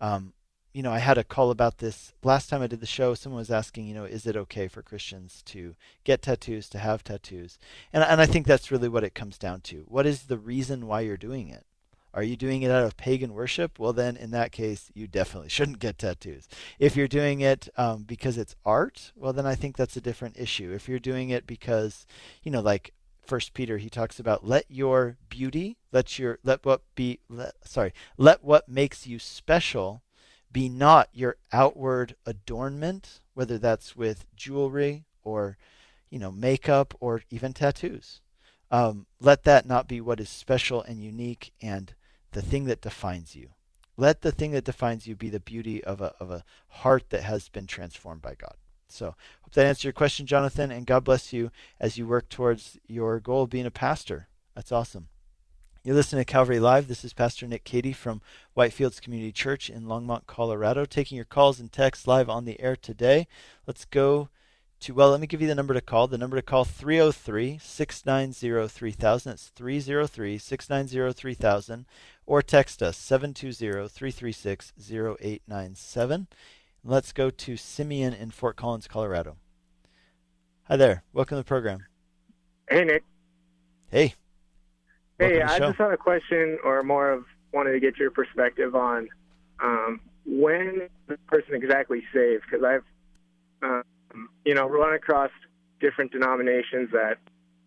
Um, you know, I had a call about this last time I did the show. Someone was asking, you know, is it okay for Christians to get tattoos, to have tattoos? And, and I think that's really what it comes down to. What is the reason why you're doing it? Are you doing it out of pagan worship? Well, then in that case, you definitely shouldn't get tattoos. If you're doing it um, because it's art, well, then I think that's a different issue. If you're doing it because, you know, like First Peter, he talks about let your beauty, let your let what be let, sorry, let what makes you special be not your outward adornment, whether that's with jewelry or you know makeup or even tattoos. Um, let that not be what is special and unique and the thing that defines you. Let the thing that defines you be the beauty of a of a heart that has been transformed by God. So, hope that answers your question, Jonathan, and God bless you as you work towards your goal of being a pastor. That's awesome. You're listening to Calvary Live. This is Pastor Nick Cady from Whitefields Community Church in Longmont, Colorado, taking your calls and texts live on the air today. Let's go to, well, let me give you the number to call. The number to call 303 690 3000. That's 303 690 3000. Or text us 720 336 0897. Let's go to Simeon in Fort Collins, Colorado. Hi there. Welcome to the program. Hey, Nick. Hey. Hey, I just had a question, or more of wanted to get your perspective on um, when the person exactly saved. Because I've, um, you know, run across different denominations that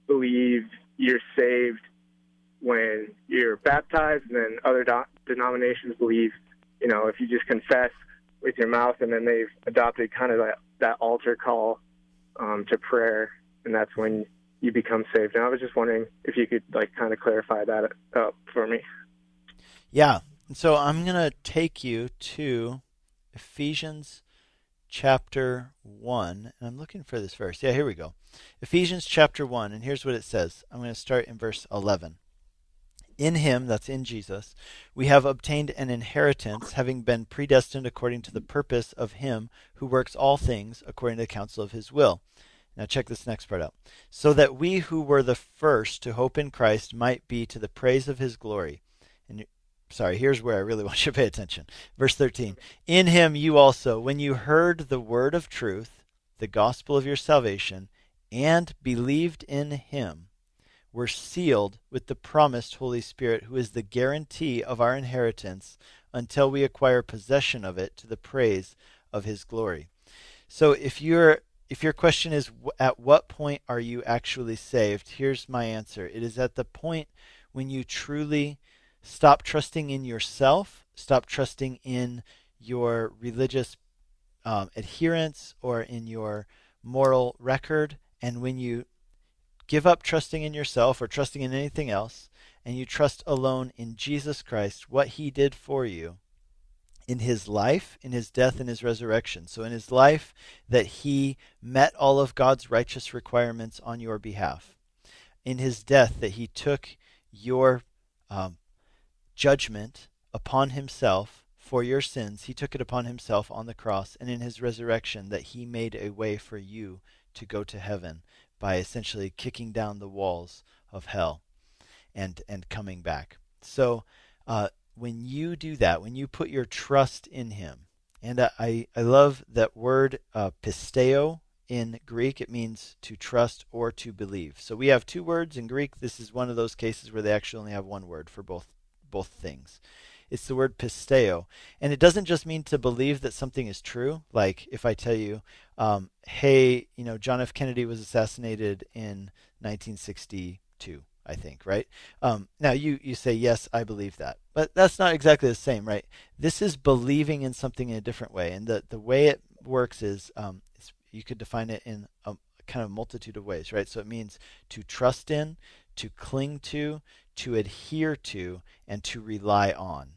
believe you're saved when you're baptized, and then other do- denominations believe, you know, if you just confess with your mouth, and then they've adopted kind of that, that altar call um, to prayer, and that's when you become saved. And I was just wondering if you could like kind of clarify that up for me. Yeah. So I'm going to take you to Ephesians chapter 1. And I'm looking for this verse. Yeah, here we go. Ephesians chapter 1. And here's what it says. I'm going to start in verse 11. In him, that's in Jesus, we have obtained an inheritance, having been predestined according to the purpose of him who works all things according to the counsel of his will. Now, check this next part out. So that we who were the first to hope in Christ might be to the praise of his glory. And sorry, here's where I really want you to pay attention. Verse 13. In him you also, when you heard the word of truth, the gospel of your salvation, and believed in him, were sealed with the promised Holy Spirit, who is the guarantee of our inheritance until we acquire possession of it to the praise of his glory. So if your if your question is at what point are you actually saved? Here's my answer. It is at the point when you truly stop trusting in yourself, stop trusting in your religious um, adherence or in your moral record, and when you Give up trusting in yourself or trusting in anything else, and you trust alone in Jesus Christ, what he did for you in his life, in his death, and his resurrection. So, in his life, that he met all of God's righteous requirements on your behalf. In his death, that he took your um, judgment upon himself for your sins. He took it upon himself on the cross. And in his resurrection, that he made a way for you to go to heaven by essentially kicking down the walls of hell and and coming back. So uh, when you do that, when you put your trust in Him, and I I love that word uh, pisteo in Greek. It means to trust or to believe. So we have two words in Greek. This is one of those cases where they actually only have one word for both both things. It's the word pisteo. And it doesn't just mean to believe that something is true. Like if I tell you, um, hey, you know, John F. Kennedy was assassinated in 1962. I think, right? Um, now you, you say, yes, I believe that. But that's not exactly the same, right? This is believing in something in a different way. And the, the way it works is um, you could define it in a kind of multitude of ways, right? So it means to trust in, to cling to, to adhere to, and to rely on.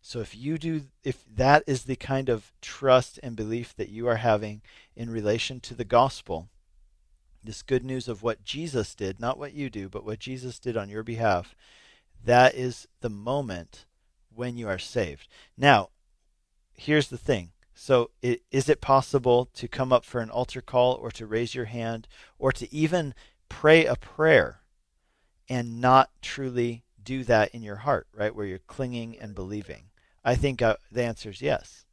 So if you do if that is the kind of trust and belief that you are having in relation to the gospel, this good news of what Jesus did, not what you do, but what Jesus did on your behalf, that is the moment when you are saved. Now, here's the thing. So, it, is it possible to come up for an altar call or to raise your hand or to even pray a prayer and not truly do that in your heart, right? Where you're clinging and believing. I think uh, the answer is yes.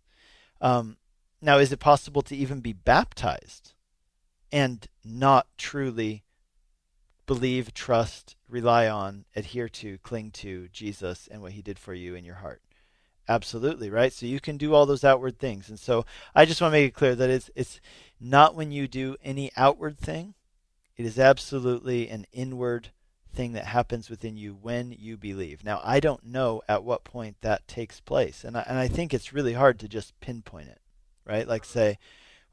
Um, now, is it possible to even be baptized and not truly believe, trust, rely on, adhere to, cling to Jesus and what he did for you in your heart? Absolutely, right? So you can do all those outward things. And so I just want to make it clear that it's it's not when you do any outward thing, It is absolutely an inward thing that happens within you when you believe. Now, I don't know at what point that takes place, and I, and I think it's really hard to just pinpoint it, right? Like say,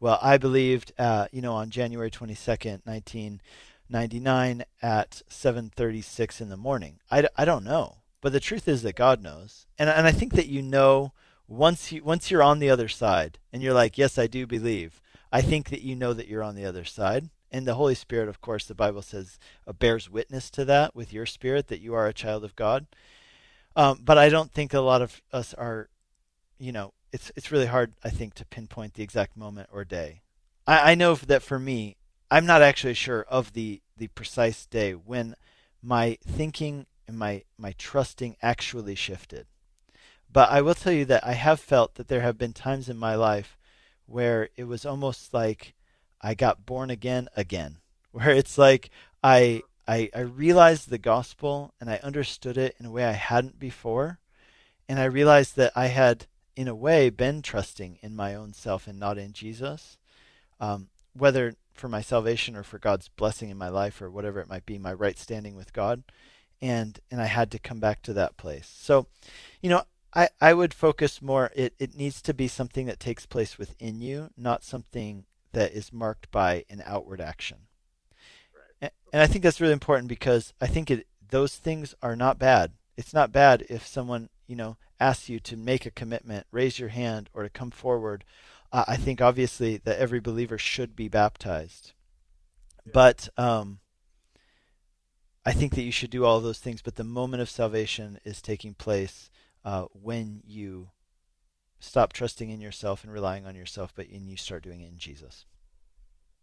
well, I believed, uh, you know, on January 22nd, 1999 at 7:36 in the morning. I, I don't know, but the truth is that God knows, and and I think that you know once you once you're on the other side, and you're like, yes, I do believe. I think that you know that you're on the other side and the Holy Spirit, of course, the Bible says uh, bears witness to that with your spirit that you are a child of God. Um, but I don't think a lot of us are, you know, it's it's really hard, I think, to pinpoint the exact moment or day. I, I know that for me, I'm not actually sure of the the precise day when my thinking and my my trusting actually shifted. But I will tell you that I have felt that there have been times in my life where it was almost like I got born again again, where it's like I I, I realized the gospel and I understood it in a way I hadn't before, and I realized that I had, in a way, been trusting in my own self and not in Jesus, um, whether for my salvation or for God's blessing in my life or whatever it might be, my right standing with God, and and I had to come back to that place. So, you know, I, I would focus more it, it needs to be something that takes place within you, not something that is marked by an outward action. Right. And, I think that's really important because I think it, those things are not bad. It's not bad if someone, you know, asks you to make a commitment, raise your hand, or to come forward. Uh, I think obviously that every believer should be baptized. Yeah. But um, I think that you should do all those things. But the moment of salvation is taking place uh, when you stop trusting in yourself and relying on yourself, but and you start doing it in Jesus.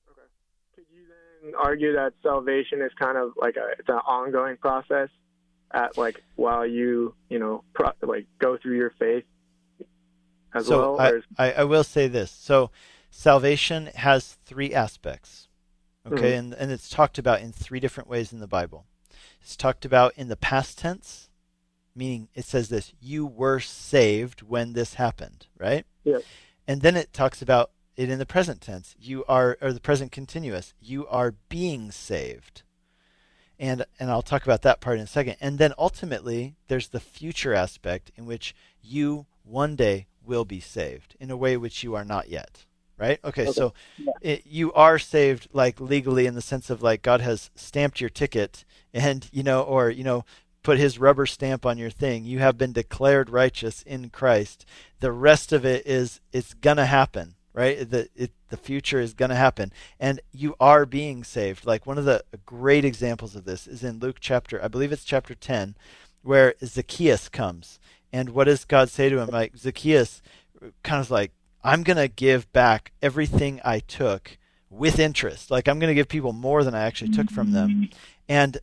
Okay. Could you then argue that salvation is kind of like a it's an ongoing process at like while you you know pro, like go through your faith as so well? I, is... I, I will say this. So salvation has three aspects. Okay, mm-hmm. and and it's talked about in three different ways in the Bible. It's talked about in the past tense meaning it says this you were saved when this happened right yeah and then it talks about it in the present tense you are or the present continuous you are being saved and and I'll talk about that part in a second and then ultimately there's the future aspect in which you one day will be saved in a way which you are not yet right okay, okay. so yeah. it, you are saved like legally in the sense of like god has stamped your ticket and you know or you know put his rubber stamp on your thing. You have been declared righteous in Christ. The rest of it is it's gonna happen, right? The it, the future is gonna happen, and you are being saved. Like one of the great examples of this is in Luke chapter, I believe it's chapter ten, where Zacchaeus comes, and what does God say to him? Like Zacchaeus, kind of like I'm gonna give back everything I took with interest. Like I'm going to give people more than I actually took from them. And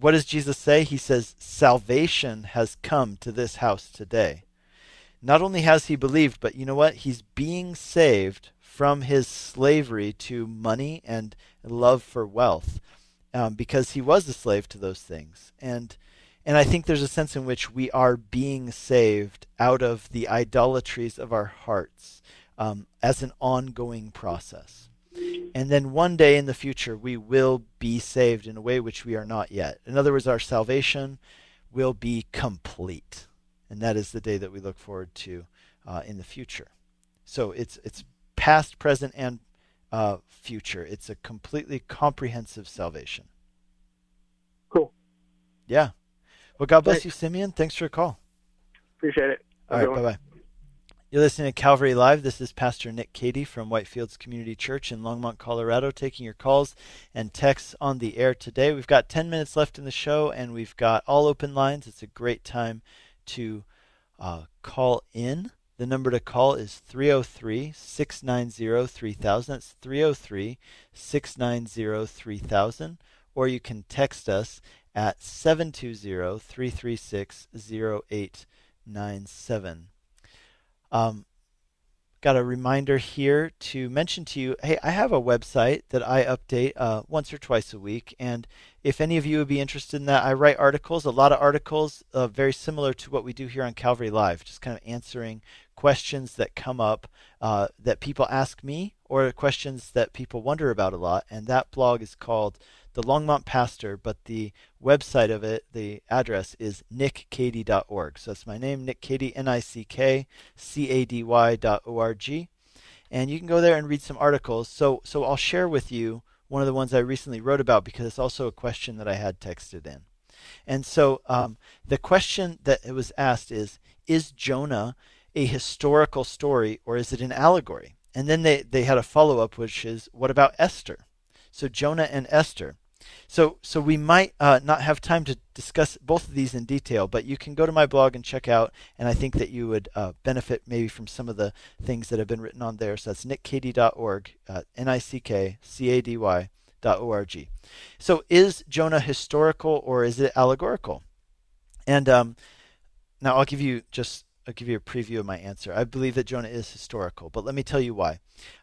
what does Jesus say? He says, Salvation has come to this house today. Not only has he believed, but you know what? He's being saved from his slavery to money and love for wealth um, because he was a slave to those things. And and I think there's a sense in which we are being saved out of the idolatries of our hearts um, as an ongoing process. And then one day in the future, we will be saved in a way which we are not yet. In other words, our salvation will be complete. And that is the day that we look forward to uh, in the future. So it's, it's past, present, and uh, future. It's a completely comprehensive salvation. Cool. Yeah. Well, God bless Thanks. you, Simeon. Thanks for your call. Appreciate it. All right. Bye bye. You're listening to Calvary Live. This is Pastor Nick Cady from Whitefields Community Church in Longmont, Colorado, taking your calls and texts on the air today. We've got 10 minutes left in the show, and we've got all open lines. It's a great time to uh, call in. The number to call is 303 690 3000. That's 303 690 3000. Or you can text us at 720 336 0897. Um, got a reminder here to mention to you hey, I have a website that I update uh, once or twice a week. And if any of you would be interested in that, I write articles, a lot of articles uh, very similar to what we do here on Calvary Live, just kind of answering questions that come up uh, that people ask me or questions that people wonder about a lot. And that blog is called The Longmont Pastor, but the website of it, the address is nickcady.org. So that's my name, Nick Cady, N I C K C A D Y dot O R G. And you can go there and read some articles. So, so I'll share with you one of the ones I recently wrote about because it's also a question that I had texted in. And so um, the question that was asked is Is Jonah a historical story or is it an allegory? And then they, they had a follow up, which is What about Esther? So Jonah and Esther. So, so we might uh, not have time to discuss both of these in detail, but you can go to my blog and check out, and I think that you would uh, benefit maybe from some of the things that have been written on there. So that's nickcady.org, uh, N-I-C-K-C-A-D-Y dot O-R-G. So is Jonah historical or is it allegorical? And um, now I'll give you just I'll give you a preview of my answer. I believe that Jonah is historical, but let me tell you why.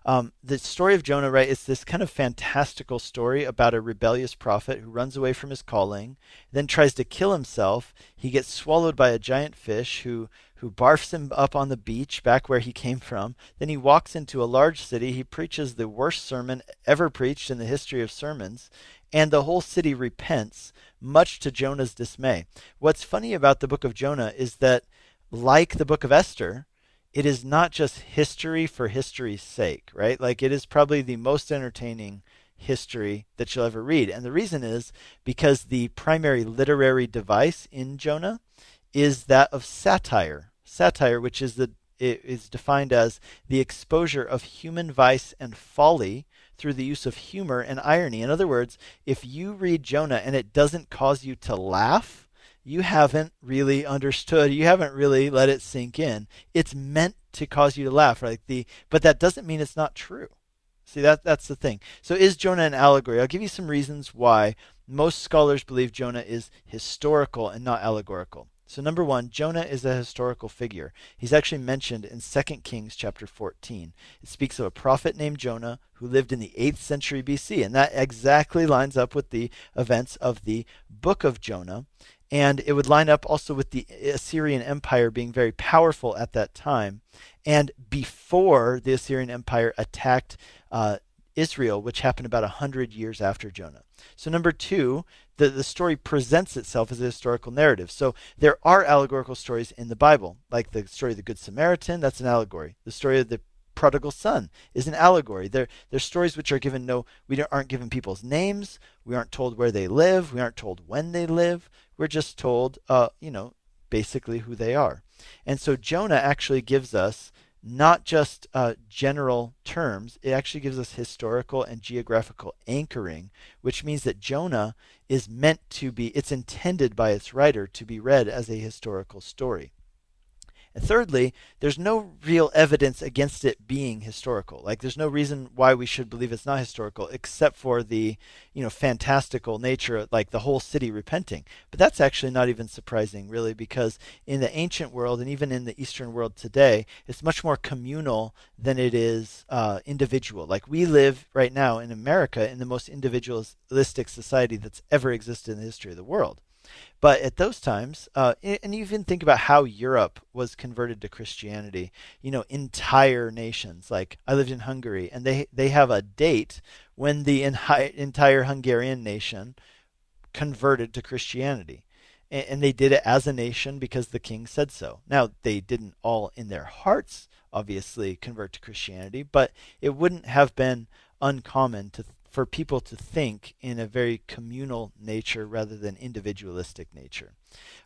Um, the story of Jonah, right, is this kind of fantastical story about a rebellious prophet who runs away from his calling, then tries to kill himself. He gets swallowed by a giant fish who who barfs him up on the beach back where he came from. Then he walks into a large city. He preaches the worst sermon ever preached in the history of sermons, and the whole city repents, much to Jonah's dismay. What's funny about the book of Jonah is that like the book of Esther, it is not just history for history's sake, right? Like it is probably the most entertaining history that you'll ever read. And the reason is because the primary literary device in Jonah is that of satire. Satire, which is the it is defined as the exposure of human vice and folly through the use of humor and irony. In other words, if you read Jonah and it doesn't cause you to laugh, you haven't really understood. You haven't really let it sink in. It's meant to cause you to laugh, right? The but that doesn't mean it's not true. See that that's the thing. So is Jonah an allegory? I'll give you some reasons why most scholars believe Jonah is historical and not allegorical. So number 1, Jonah is a historical figure. He's actually mentioned in 2 Kings chapter 14. It speaks of a prophet named Jonah who lived in the 8th century BC and that exactly lines up with the events of the book of Jonah and it would line up also with the Assyrian Empire being very powerful at that time, and before the Assyrian Empire attacked uh, Israel, which happened about 100 years after Jonah. So, number two, the, the story presents itself as a historical narrative. So, there are allegorical stories in the Bible, like the story of the Good Samaritan, that's an allegory. The story of the prodigal son is an allegory. They're, they're stories which are given no, we aren't given people's names. We aren't told where they live. We aren't told when they live. We're just told, uh, you know, basically who they are. And so Jonah actually gives us not just uh, general terms, it actually gives us historical and geographical anchoring, which means that Jonah is meant to be, it's intended by its writer to be read as a historical story. And thirdly, there's no real evidence against it being historical. Like there's no reason why we should believe it's not historical except for the, you know, fantastical nature like the whole city repenting. But that's actually not even surprising really because in the ancient world and even in the eastern world today, it's much more communal than it is uh, individual. Like we live right now in America in the most individualistic society that's ever existed in the history of the world. But at those times, uh, and even think about how Europe was converted to Christianity. You know, entire nations. Like I lived in Hungary, and they they have a date when the entire Hungarian nation converted to Christianity, and they did it as a nation because the king said so. Now they didn't all in their hearts obviously convert to Christianity, but it wouldn't have been uncommon to for people to think in a very communal nature rather than individualistic nature.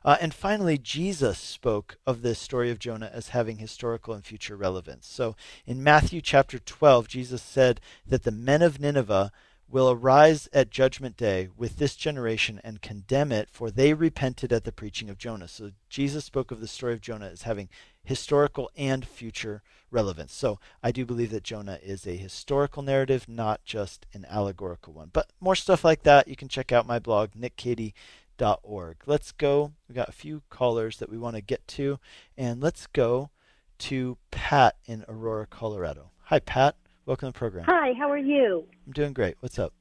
Uh, and finally, Jesus spoke of this story of Jonah as having historical and future relevance. So in Matthew chapter 12, Jesus said that the men of Nineveh will arise at judgment day with this generation and condemn it, for they repented at the preaching of Jonah. So Jesus spoke of the story of Jonah as having historical and future relevance. So I do believe that Jonah is a historical narrative, not just an allegorical one. But more stuff like that, you can check out my blog, nickcady.org. Let's go. We've got a few callers that we want to get to, and let's go to Pat in Aurora, Colorado. Hi, Pat. Welcome to the program. Hi, how are you? I'm doing great. What's up?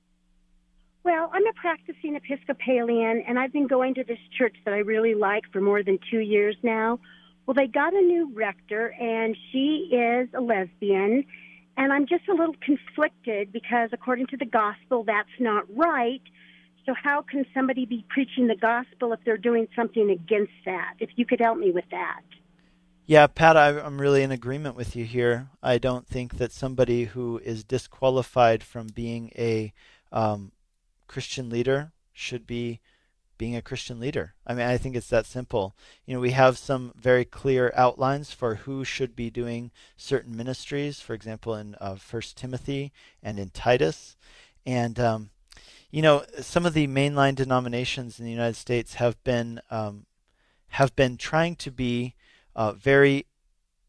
Well, I'm a practicing Episcopalian, and I've been going to this church that I really like for more than two years now. Well, they got a new rector, and she is a lesbian. And I'm just a little conflicted because, according to the gospel, that's not right. So, how can somebody be preaching the gospel if they're doing something against that? If you could help me with that. Yeah, Pat, I, am really in agreement with you here. I don't think that somebody who is disqualified from being a um, Christian leader should be being a Christian leader. I mean, I think it's that simple. You know, we have some very clear outlines for who should be doing certain ministries. For example, in uh, First Timothy and in Titus, and um, you know, some of the mainline denominations in the United States have been um, have been trying to be uh, very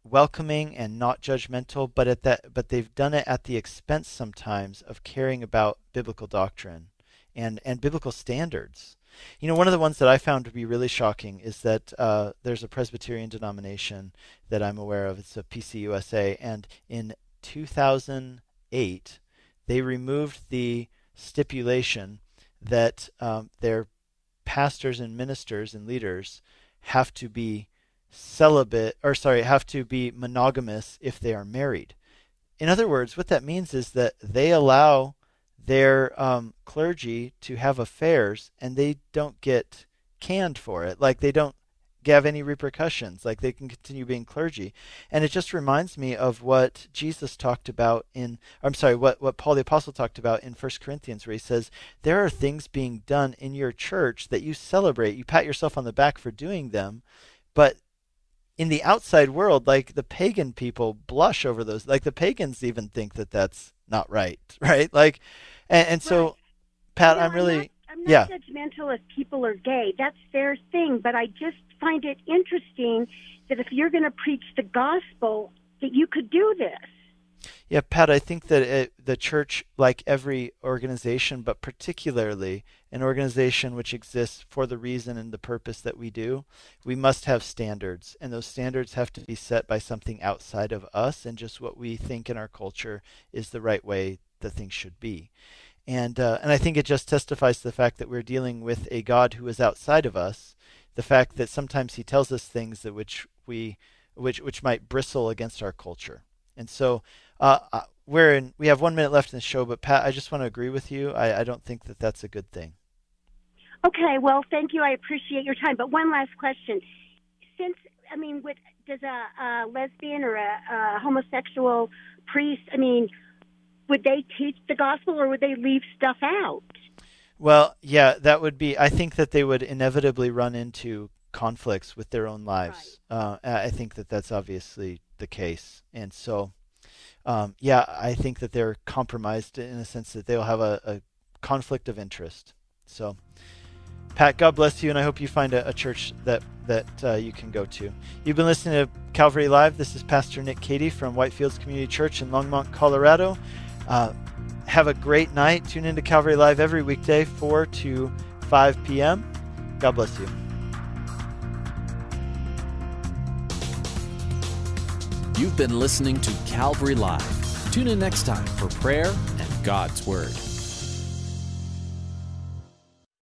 welcoming and not judgmental, but at that but they've done it at the expense sometimes of caring about biblical doctrine and and biblical standards. You know, one of the ones that I found to be really shocking is that uh, there's a Presbyterian denomination that I'm aware of. It's a PCUSA, and in 2008 they removed the stipulation that um, their pastors and ministers and leaders have to be celibate, or sorry, have to be monogamous if they are married. In other words, what that means is that they allow their um, clergy to have affairs and they don't get canned for it. Like they don't have any repercussions. Like they can continue being clergy. And it just reminds me of what Jesus talked about in, I'm sorry, what, what Paul the Apostle talked about in 1 Corinthians, where he says, There are things being done in your church that you celebrate. You pat yourself on the back for doing them. But in the outside world, like the pagan people blush over those. Like the pagans even think that that's not right, right? Like, and, and so, right. Pat, you know, I'm really, I'm not, I'm not yeah. judgmental if people are gay. That's their thing. But I just find it interesting that if you're going to preach the gospel, that you could do this. Yeah, Pat, I think that it, the church, like every organization, but particularly an organization which exists for the reason and the purpose that we do, we must have standards. And those standards have to be set by something outside of us and just what we think in our culture is the right way that things should be. And, uh, and I think it just testifies to the fact that we're dealing with a God who is outside of us. The fact that sometimes he tells us things that which we which which might bristle against our culture. And so uh, uh, we're in, we have one minute left in the show, but Pat, I just want to agree with you. I, I don't think that that's a good thing. Okay, well, thank you. I appreciate your time. But one last question: Since I mean, what, does a, a lesbian or a, a homosexual priest? I mean, would they teach the gospel or would they leave stuff out? Well, yeah, that would be. I think that they would inevitably run into conflicts with their own lives. Right. Uh, I think that that's obviously the case, and so, um, yeah, I think that they're compromised in a sense that they'll have a, a conflict of interest. So, Pat, God bless you, and I hope you find a, a church that that uh, you can go to. You've been listening to Calvary Live. This is Pastor Nick Cady from Whitefields Community Church in Longmont, Colorado. Uh, have a great night. Tune into Calvary Live every weekday, 4 to 5 p.m. God bless you. You've been listening to Calvary Live. Tune in next time for prayer and God's Word.